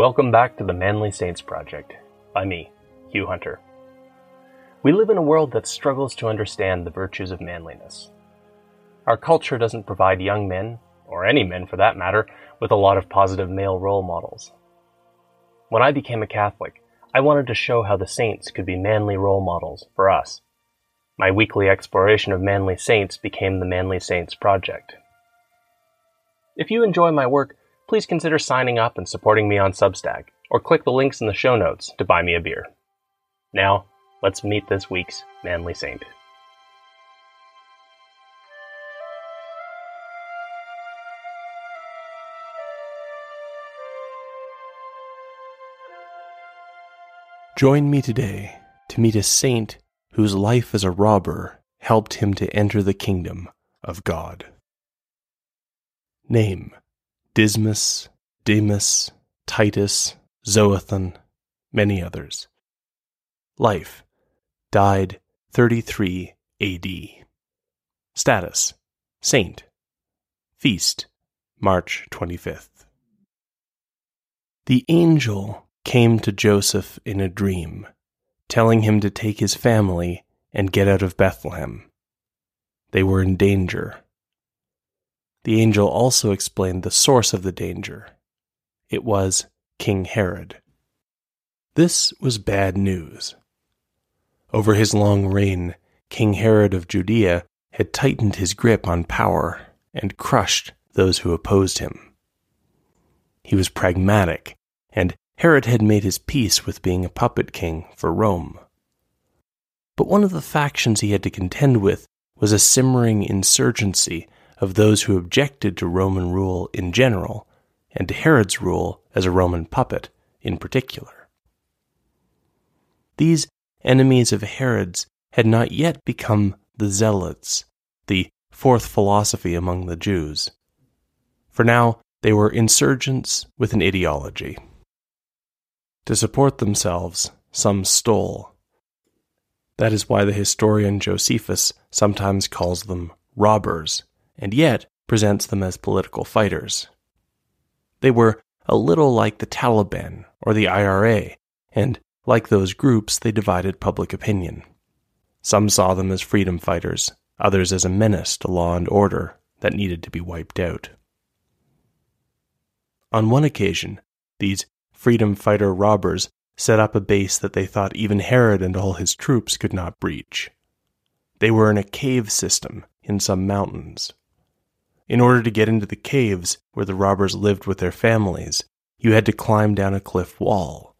Welcome back to the Manly Saints Project by me, Hugh Hunter. We live in a world that struggles to understand the virtues of manliness. Our culture doesn't provide young men, or any men for that matter, with a lot of positive male role models. When I became a Catholic, I wanted to show how the saints could be manly role models for us. My weekly exploration of manly saints became the Manly Saints Project. If you enjoy my work, please consider signing up and supporting me on Substack, or click the links in the show notes to buy me a beer. Now, let's meet this week's Manly Saint. Join me today to meet a saint whose life as a robber helped him to enter the kingdom of God. Name Dismas, Demas, Titus, Zoethon, many others. Life died 33 AD. Status Saint. Feast March 25th. The angel came to Joseph in a dream, telling him to take his family and get out of Bethlehem. They were in danger. The angel also explained the source of the danger. It was King Herod. This was bad news. Over his long reign, King Herod of Judea had tightened his grip on power and crushed those who opposed him. He was pragmatic, and Herod had made his peace with being a puppet king for Rome. But one of the factions he had to contend with was a simmering insurgency of those who objected to Roman rule in general and to Herod's rule as a Roman puppet in particular. These enemies of Herod's had not yet become the Zealots, the fourth philosophy among the Jews. For now, they were insurgents with an ideology. To support themselves, some stole. That is why the historian Josephus sometimes calls them robbers, and yet presents them as political fighters. They were a little like the Taliban or the IRA, and like those groups, they divided public opinion. Some saw them as freedom fighters, others as a menace to law and order that needed to be wiped out. On one occasion, these freedom fighter robbers set up a base that they thought even Herod and all his troops could not breach. They were in a cave system in some mountains. In order to get into the caves where the robbers lived with their families, you had to climb down a cliff wall.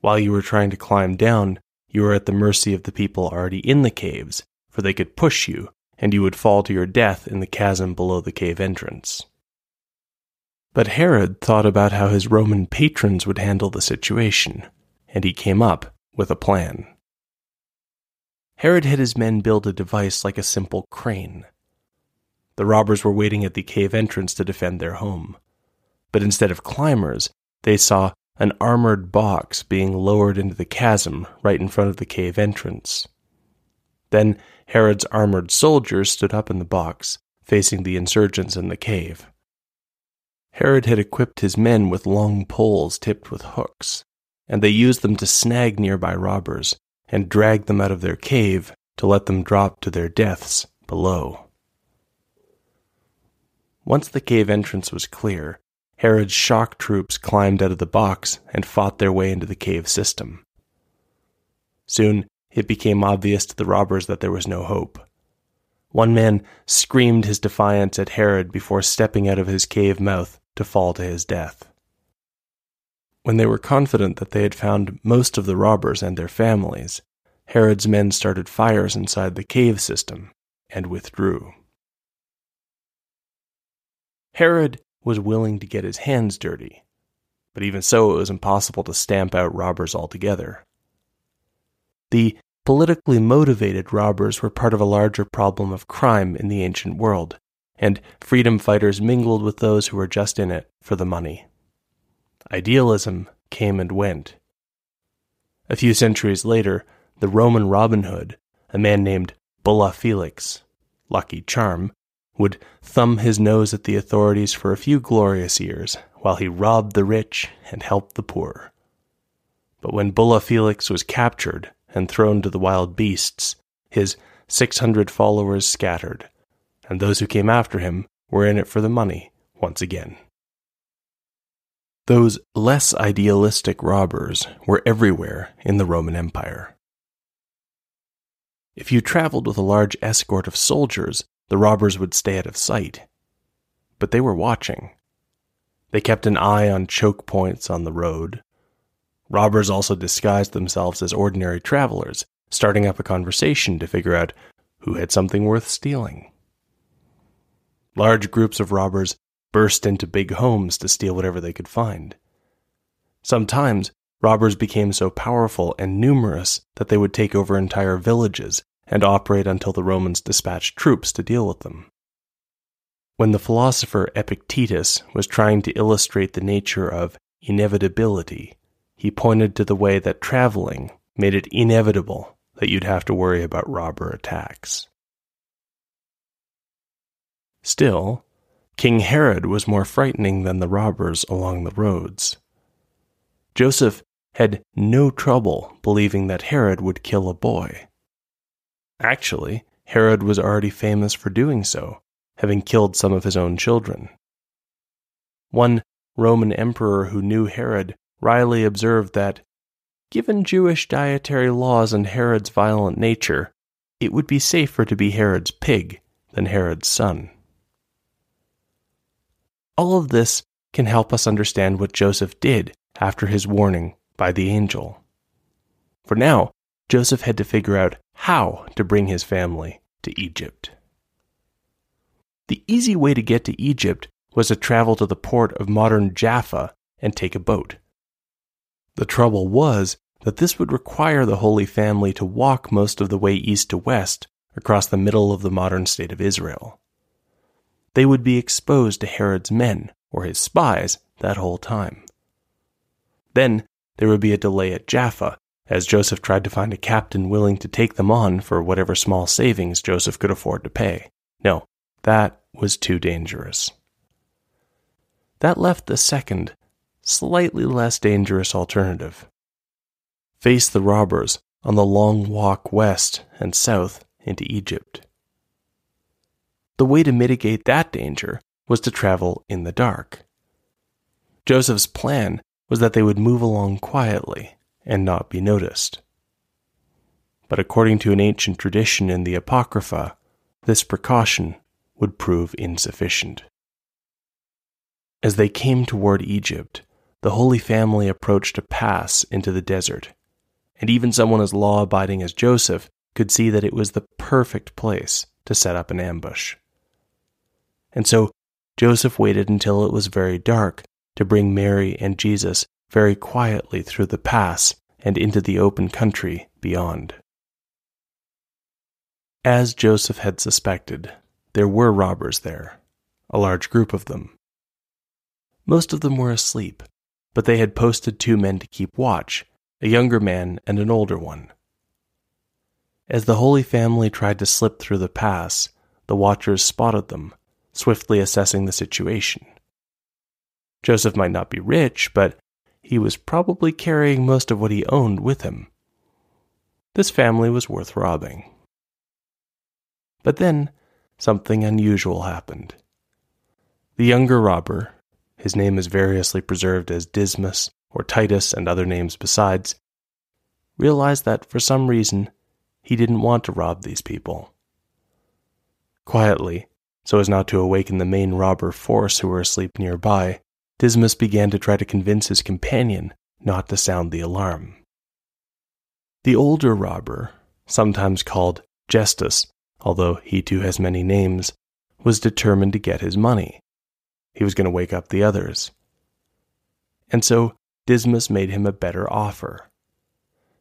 While you were trying to climb down, you were at the mercy of the people already in the caves, for they could push you, and you would fall to your death in the chasm below the cave entrance. But Herod thought about how his Roman patrons would handle the situation, and he came up with a plan. Herod had his men build a device like a simple crane. The robbers were waiting at the cave entrance to defend their home. But instead of climbers, they saw an armored box being lowered into the chasm right in front of the cave entrance. Then Herod's armored soldiers stood up in the box, facing the insurgents in the cave. Herod had equipped his men with long poles tipped with hooks, and they used them to snag nearby robbers and drag them out of their cave to let them drop to their deaths below. Once the cave entrance was clear, Herod's shock troops climbed out of the box and fought their way into the cave system. Soon it became obvious to the robbers that there was no hope. One man screamed his defiance at Herod before stepping out of his cave mouth to fall to his death. When they were confident that they had found most of the robbers and their families, Herod's men started fires inside the cave system and withdrew. Herod was willing to get his hands dirty, but even so, it was impossible to stamp out robbers altogether. The politically motivated robbers were part of a larger problem of crime in the ancient world, and freedom fighters mingled with those who were just in it for the money. Idealism came and went. A few centuries later, the Roman Robin Hood, a man named Bulla Felix, Lucky Charm, would thumb his nose at the authorities for a few glorious years while he robbed the rich and helped the poor. But when Bulla Felix was captured and thrown to the wild beasts, his six hundred followers scattered, and those who came after him were in it for the money once again. Those less idealistic robbers were everywhere in the Roman Empire. If you traveled with a large escort of soldiers, the robbers would stay out of sight. But they were watching. They kept an eye on choke points on the road. Robbers also disguised themselves as ordinary travelers, starting up a conversation to figure out who had something worth stealing. Large groups of robbers burst into big homes to steal whatever they could find. Sometimes, robbers became so powerful and numerous that they would take over entire villages and operate until the Romans dispatched troops to deal with them. When the philosopher Epictetus was trying to illustrate the nature of inevitability, he pointed to the way that traveling made it inevitable that you'd have to worry about robber attacks. Still, King Herod was more frightening than the robbers along the roads. Joseph had no trouble believing that Herod would kill a boy. Actually, Herod was already famous for doing so, having killed some of his own children. One Roman emperor who knew Herod wryly observed that, given Jewish dietary laws and Herod's violent nature, it would be safer to be Herod's pig than Herod's son. All of this can help us understand what Joseph did after his warning by the angel. For now, Joseph had to figure out how to bring his family to Egypt. The easy way to get to Egypt was to travel to the port of modern Jaffa and take a boat. The trouble was that this would require the Holy Family to walk most of the way east to west across the middle of the modern state of Israel they would be exposed to Herod's men, or his spies, that whole time. Then there would be a delay at Jaffa, as Joseph tried to find a captain willing to take them on for whatever small savings Joseph could afford to pay. No, that was too dangerous. That left the second, slightly less dangerous alternative. Face the robbers on the long walk west and south into Egypt. The way to mitigate that danger was to travel in the dark. Joseph's plan was that they would move along quietly and not be noticed. But according to an ancient tradition in the Apocrypha, this precaution would prove insufficient. As they came toward Egypt, the Holy Family approached a pass into the desert, and even someone as law abiding as Joseph could see that it was the perfect place to set up an ambush. And so Joseph waited until it was very dark to bring Mary and Jesus very quietly through the pass and into the open country beyond. As Joseph had suspected, there were robbers there, a large group of them. Most of them were asleep, but they had posted two men to keep watch, a younger man and an older one. As the Holy Family tried to slip through the pass, the watchers spotted them swiftly assessing the situation. Joseph might not be rich, but he was probably carrying most of what he owned with him. This family was worth robbing. But then something unusual happened. The younger robber, his name is variously preserved as Dismas or Titus and other names besides, realized that for some reason he didn't want to rob these people. Quietly, so as not to awaken the main robber force who were asleep nearby, Dismas began to try to convince his companion not to sound the alarm. The older robber, sometimes called Gestas, although he too has many names, was determined to get his money. He was going to wake up the others. And so Dismas made him a better offer.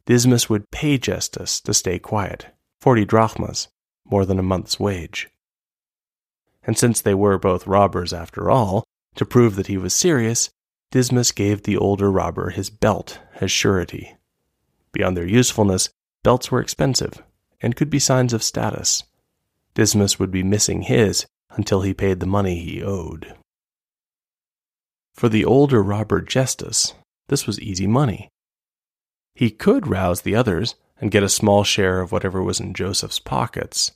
Dismas would pay Gestas to stay quiet, forty drachmas, more than a month's wage and since they were both robbers after all, to prove that he was serious, Dismas gave the older robber his belt as surety. Beyond their usefulness, belts were expensive and could be signs of status. Dismas would be missing his until he paid the money he owed. For the older robber Justus, this was easy money. He could rouse the others and get a small share of whatever was in Joseph's pockets.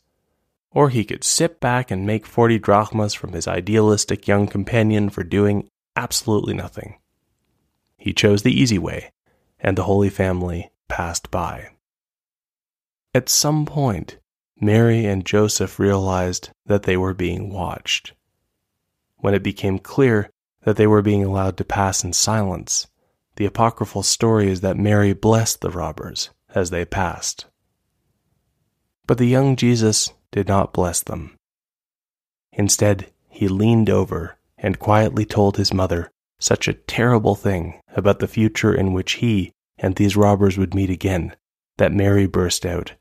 Or he could sit back and make 40 drachmas from his idealistic young companion for doing absolutely nothing. He chose the easy way, and the Holy Family passed by. At some point, Mary and Joseph realized that they were being watched. When it became clear that they were being allowed to pass in silence, the apocryphal story is that Mary blessed the robbers as they passed. But the young Jesus did not bless them. Instead, he leaned over and quietly told his mother such a terrible thing about the future in which he and these robbers would meet again that Mary burst out,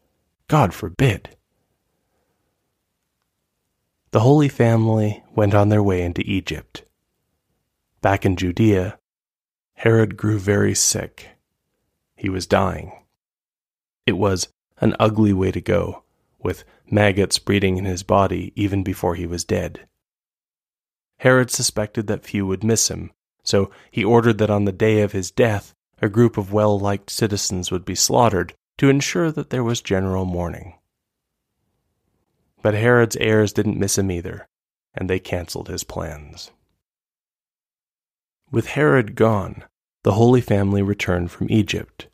God forbid! The Holy Family went on their way into Egypt. Back in Judea, Herod grew very sick. He was dying. It was an ugly way to go, with maggots breeding in his body even before he was dead. Herod suspected that few would miss him, so he ordered that on the day of his death, a group of well liked citizens would be slaughtered to ensure that there was general mourning. But Herod's heirs didn't miss him either, and they canceled his plans. With Herod gone, the Holy Family returned from Egypt.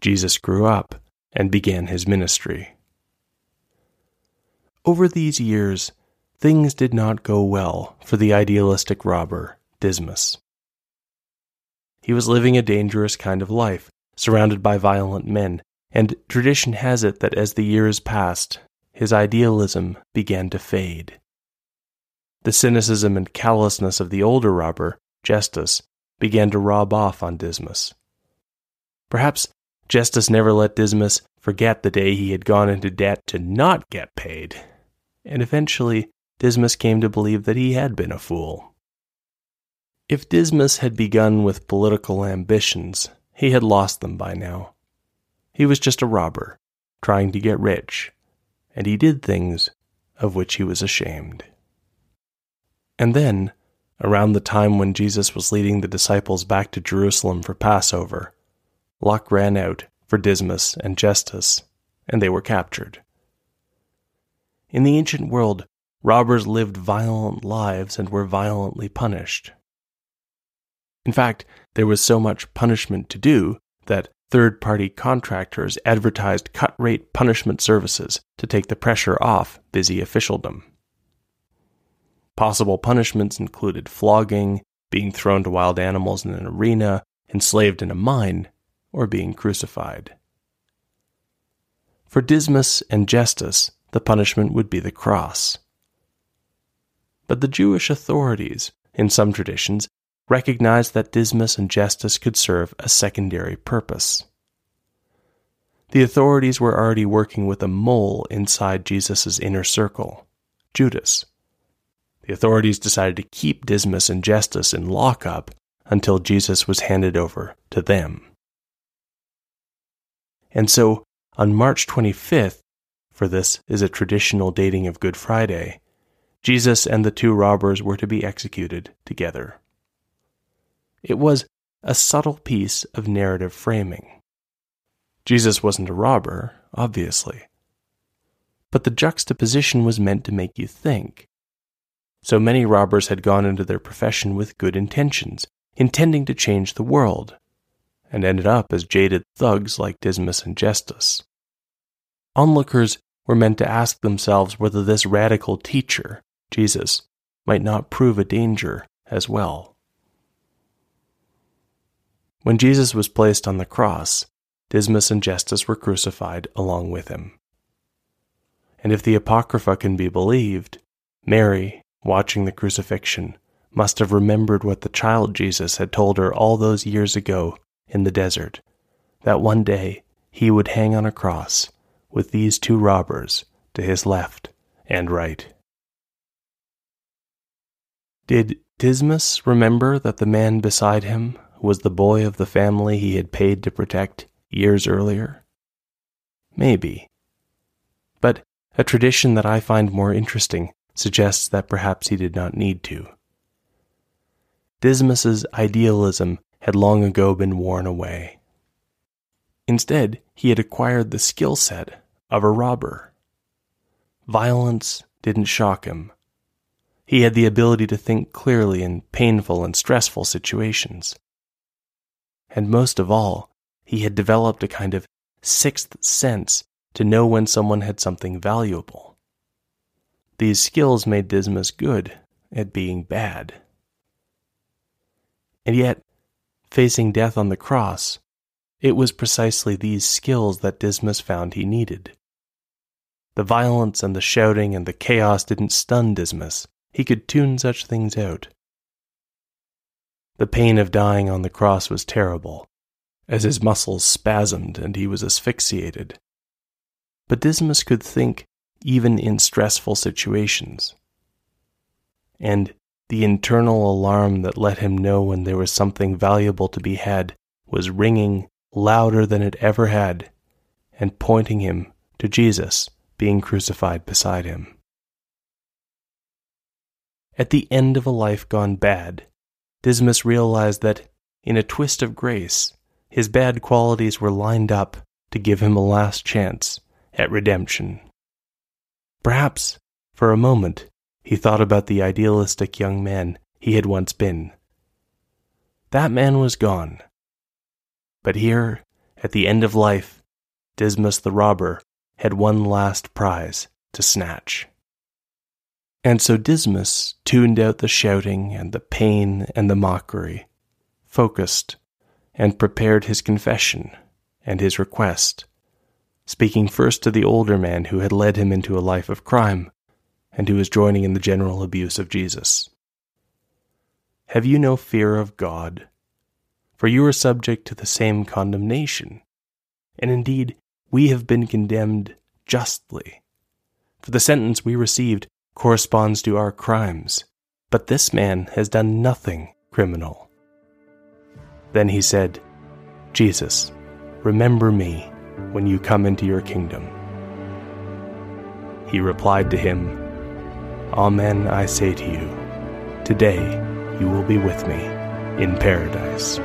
Jesus grew up and began his ministry. Over these years, things did not go well for the idealistic robber, Dismas. He was living a dangerous kind of life, surrounded by violent men, and tradition has it that as the years passed, his idealism began to fade. The cynicism and callousness of the older robber Justus, began to rob off on Dismas. Perhaps Justus never let Dismas forget the day he had gone into debt to not get paid, and eventually Dismas came to believe that he had been a fool. If Dismas had begun with political ambitions, he had lost them by now. He was just a robber, trying to get rich, and he did things of which he was ashamed. And then, around the time when Jesus was leading the disciples back to Jerusalem for Passover. Luck ran out for Dismas and Justus, and they were captured. In the ancient world, robbers lived violent lives and were violently punished. In fact, there was so much punishment to do that third party contractors advertised cut rate punishment services to take the pressure off busy officialdom. Possible punishments included flogging, being thrown to wild animals in an arena, enslaved in a mine, or being crucified. For Dismas and Justus, the punishment would be the cross. But the Jewish authorities, in some traditions, recognized that Dismas and Justus could serve a secondary purpose. The authorities were already working with a mole inside Jesus' inner circle, Judas. The authorities decided to keep Dismas and Justus in lockup until Jesus was handed over to them. And so, on March 25th, for this is a traditional dating of Good Friday, Jesus and the two robbers were to be executed together. It was a subtle piece of narrative framing. Jesus wasn't a robber, obviously. But the juxtaposition was meant to make you think. So many robbers had gone into their profession with good intentions, intending to change the world, and ended up as jaded thugs like Dismas and Justus. Onlookers were meant to ask themselves whether this radical teacher, Jesus, might not prove a danger as well. When Jesus was placed on the cross, Dismas and Justus were crucified along with him. And if the Apocrypha can be believed, Mary, watching the crucifixion, must have remembered what the child Jesus had told her all those years ago in the desert that one day he would hang on a cross with these two robbers to his left and right. Did Dismas remember that the man beside him was the boy of the family he had paid to protect years earlier? Maybe. But a tradition that I find more interesting suggests that perhaps he did not need to. Dismas's idealism had long ago been worn away. Instead, he had acquired the skill set of a robber. Violence didn't shock him. He had the ability to think clearly in painful and stressful situations. And most of all, he had developed a kind of sixth sense to know when someone had something valuable. These skills made Dismas good at being bad. And yet, facing death on the cross, it was precisely these skills that Dismas found he needed. The violence and the shouting and the chaos didn't stun Dismas. He could tune such things out. The pain of dying on the cross was terrible, as his muscles spasmed and he was asphyxiated. But Dismas could think even in stressful situations. And the internal alarm that let him know when there was something valuable to be had was ringing louder than it ever had and pointing him to Jesus being crucified beside him. At the end of a life gone bad, Dismas realized that, in a twist of grace, his bad qualities were lined up to give him a last chance at redemption. Perhaps, for a moment, he thought about the idealistic young man he had once been. That man was gone. But here, at the end of life, Dismas the robber had one last prize to snatch. And so Dismas tuned out the shouting and the pain and the mockery, focused and prepared his confession and his request, speaking first to the older man who had led him into a life of crime and who was joining in the general abuse of Jesus. Have you no fear of God? For you are subject to the same condemnation. And indeed, we have been condemned justly. For the sentence we received corresponds to our crimes, but this man has done nothing criminal. Then he said, Jesus, remember me when you come into your kingdom. He replied to him, Amen, I say to you, today you will be with me in paradise.